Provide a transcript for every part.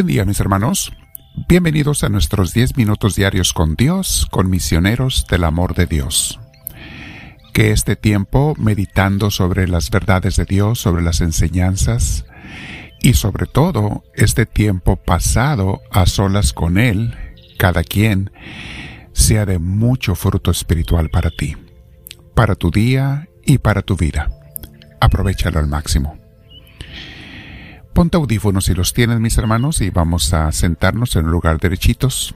Buen día mis hermanos. Bienvenidos a nuestros 10 minutos diarios con Dios, con misioneros del amor de Dios. Que este tiempo meditando sobre las verdades de Dios, sobre las enseñanzas y sobre todo este tiempo pasado a solas con Él, cada quien, sea de mucho fruto espiritual para ti, para tu día y para tu vida. Aprovechalo al máximo. Ponte audífonos si los tienes, mis hermanos, y vamos a sentarnos en un lugar derechitos.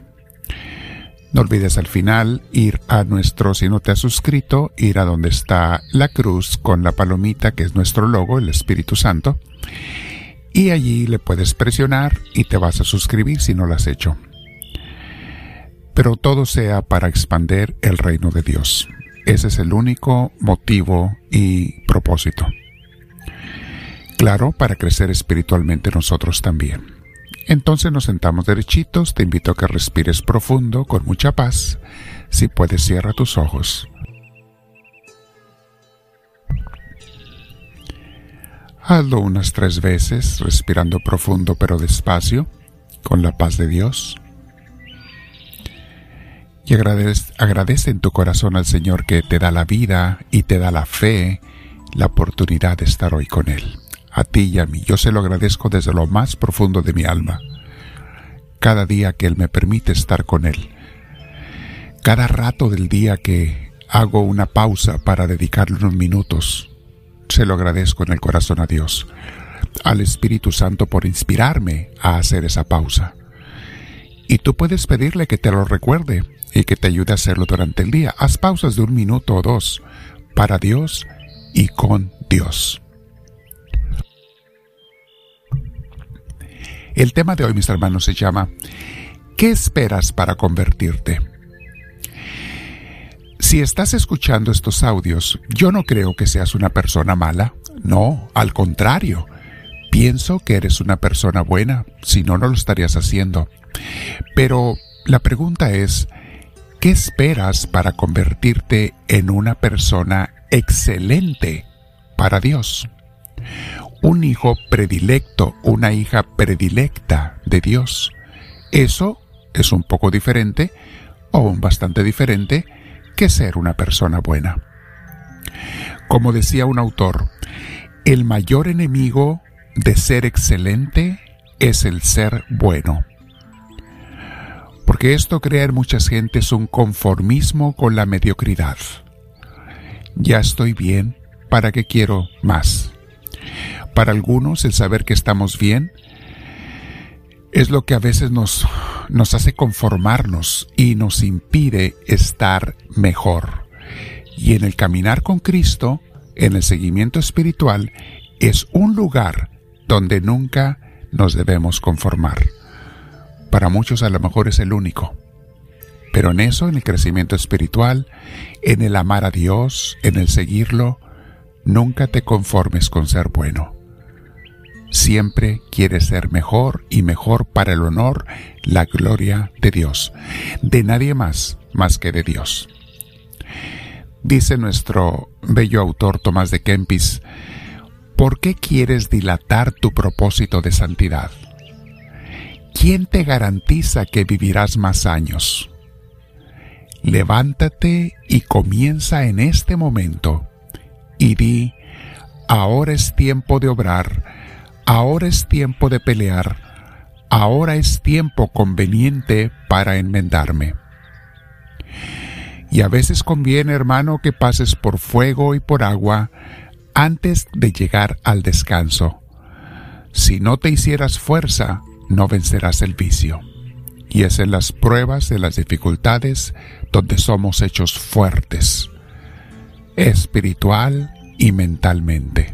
No olvides al final ir a nuestro, si no te has suscrito, ir a donde está la cruz con la palomita, que es nuestro logo, el Espíritu Santo. Y allí le puedes presionar y te vas a suscribir si no lo has hecho. Pero todo sea para expander el reino de Dios. Ese es el único motivo y propósito claro, para crecer espiritualmente nosotros también. Entonces nos sentamos derechitos, te invito a que respires profundo, con mucha paz. Si puedes, cierra tus ojos. Hazlo unas tres veces, respirando profundo pero despacio, con la paz de Dios. Y agradece, agradece en tu corazón al Señor que te da la vida y te da la fe, la oportunidad de estar hoy con Él a ti y a mí. Yo se lo agradezco desde lo más profundo de mi alma. Cada día que Él me permite estar con Él. Cada rato del día que hago una pausa para dedicarle unos minutos. Se lo agradezco en el corazón a Dios, al Espíritu Santo por inspirarme a hacer esa pausa. Y tú puedes pedirle que te lo recuerde y que te ayude a hacerlo durante el día. Haz pausas de un minuto o dos para Dios y con Dios. El tema de hoy, mis hermanos, se llama ¿Qué esperas para convertirte? Si estás escuchando estos audios, yo no creo que seas una persona mala. No, al contrario. Pienso que eres una persona buena, si no, no lo estarías haciendo. Pero la pregunta es, ¿qué esperas para convertirte en una persona excelente para Dios? Un hijo predilecto, una hija predilecta de Dios. Eso es un poco diferente, o bastante diferente, que ser una persona buena. Como decía un autor, el mayor enemigo de ser excelente es el ser bueno. Porque esto crea en muchas gentes un conformismo con la mediocridad. Ya estoy bien, ¿para qué quiero más? Para algunos el saber que estamos bien es lo que a veces nos, hace conformarnos y nos impide estar mejor. Y en el caminar con Cristo, en el seguimiento espiritual, es un lugar donde nunca nos debemos conformar. Para muchos a lo mejor es el único. Pero en eso, en el crecimiento espiritual, en el amar a Dios, en el seguirlo, nunca te conformes con ser bueno. Siempre quieres ser mejor y mejor para el honor, la gloria de Dios, de nadie más más que de Dios. Dice nuestro bello autor Tomás de Kempis, ¿por qué quieres dilatar tu propósito de santidad? ¿Quién te garantiza que vivirás más años? Levántate y comienza en este momento y di, ahora es tiempo de obrar, ahora es tiempo de pelear, ahora es tiempo conveniente para enmendarme. Y a veces conviene, hermano, que pases por fuego y por agua antes de llegar al descanso. Si no te hicieras fuerza, no vencerás el vicio. Y es en las pruebas de las dificultades donde somos hechos fuertes, espiritual y mentalmente.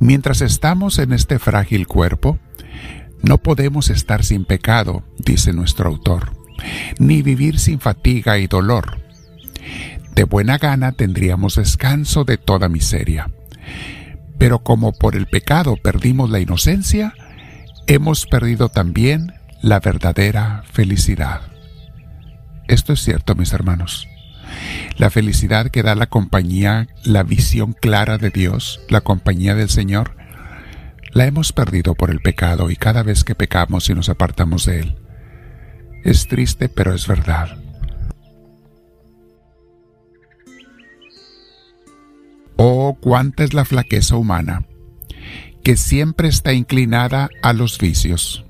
Mientras estamos en este frágil cuerpo, no podemos estar sin pecado, dice nuestro autor, ni vivir sin fatiga y dolor. De buena gana tendríamos descanso de toda miseria. Pero como por el pecado perdimos la inocencia, hemos perdido también la verdadera felicidad. Esto es cierto, mis hermanos. La felicidad que da la compañía, la visión clara de Dios, la compañía del Señor, la hemos perdido por el pecado y cada vez que pecamos y nos apartamos de Él. Es triste, pero es verdad. Oh, cuánta es la flaqueza humana, que siempre está inclinada a los vicios.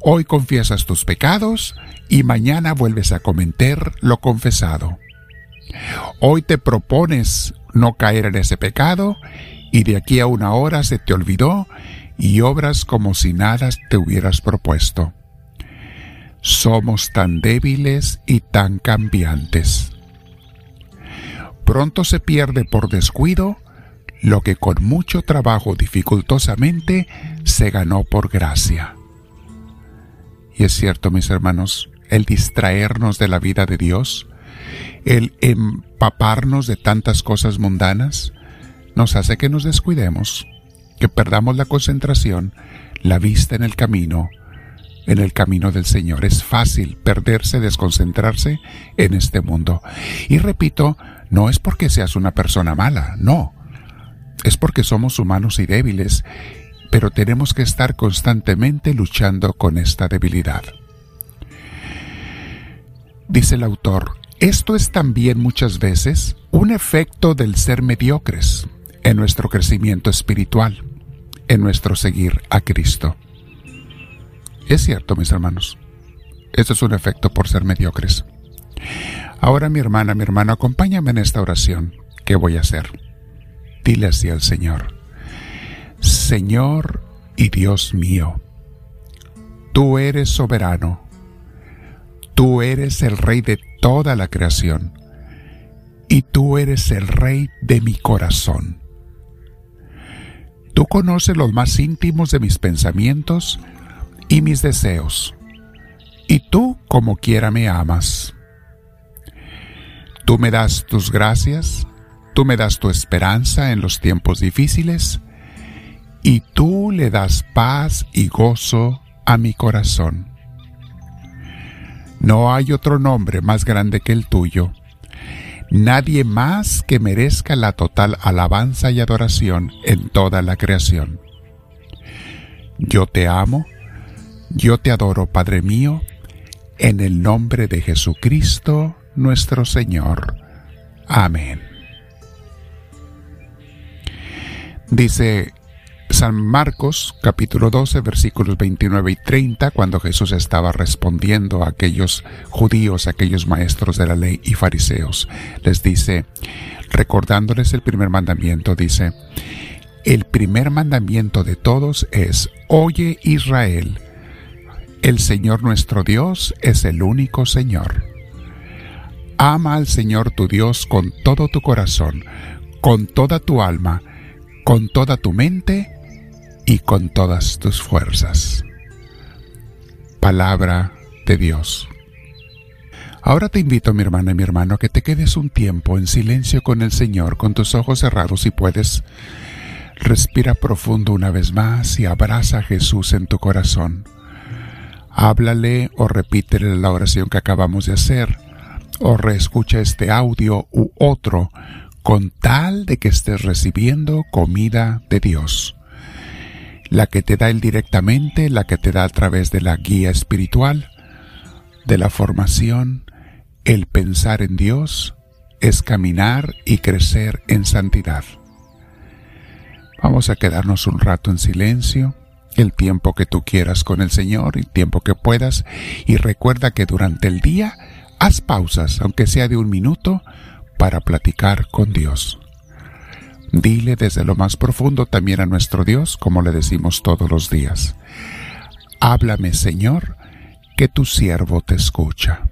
Hoy confiesas tus pecados y mañana vuelves a cometer lo confesado. Hoy te propones no caer en ese pecado y de aquí a una hora se te olvidó y obras como si nada te hubieras propuesto. Somos tan débiles y tan cambiantes. Pronto se pierde por descuido lo que con mucho trabajo dificultosamente se ganó por gracia. Y es cierto, mis hermanos, el distraernos de la vida de Dios, el empaparnos de tantas cosas mundanas, nos hace que nos descuidemos, que perdamos la concentración, la vista en el camino, en el camino del Señor. Es fácil perderse, desconcentrarse en este mundo. Y repito, no es porque seas una persona mala, no. Es porque somos humanos y débiles pero tenemos que estar constantemente luchando con esta debilidad. Dice el autor, esto es también muchas veces un efecto del ser mediocres en nuestro crecimiento espiritual, en nuestro seguir a Cristo. Es cierto, mis hermanos, esto es un efecto por ser mediocres. Ahora mi hermana, mi hermano, acompáñame en esta oración. ¿Qué voy a hacer? Dile así al Señor. Señor y Dios mío, tú eres soberano, tú eres el Rey de toda la creación, y tú eres el Rey de mi corazón. Tú conoces los más íntimos de mis pensamientos y mis deseos, y tú como quiera me amas. Tú me das tus gracias, tú me das tu esperanza en los tiempos difíciles, y tú le das paz y gozo a mi corazón. No hay otro nombre más grande que el tuyo, nadie más que merezca la total alabanza y adoración en toda la creación. Yo te amo, yo te adoro, Padre mío, en el nombre de Jesucristo nuestro Señor. Amén. Dice San Marcos capítulo 12 versículos 29 y 30, cuando Jesús estaba respondiendo a aquellos judíos, a aquellos maestros de la ley y fariseos, les dice, recordándoles el primer mandamiento, dice, el primer mandamiento de todos es, oye Israel, el Señor nuestro Dios es el único Señor. Ama al Señor tu Dios con todo tu corazón, con toda tu alma, con toda tu mente y con todas tus fuerzas. Palabra de Dios. Ahora te invito, mi hermana y mi hermano, a que te quedes un tiempo en silencio con el Señor, con tus ojos cerrados si puedes. Respira profundo una vez más y abraza a Jesús en tu corazón. Háblale o repítele la oración que acabamos de hacer, o reescucha este audio u otro, con tal de que estés recibiendo comida de Dios la que te da Él directamente, la que te da a través de la guía espiritual, de la formación, el pensar en Dios, es caminar y crecer en santidad. Vamos a quedarnos un rato en silencio, el tiempo que tú quieras con el Señor, el tiempo que puedas, y recuerda que durante el día haz pausas, aunque sea de un minuto, para platicar con Dios. Dile desde lo más profundo también a nuestro Dios, como le decimos todos los días. Háblame, Señor, que tu siervo te escucha.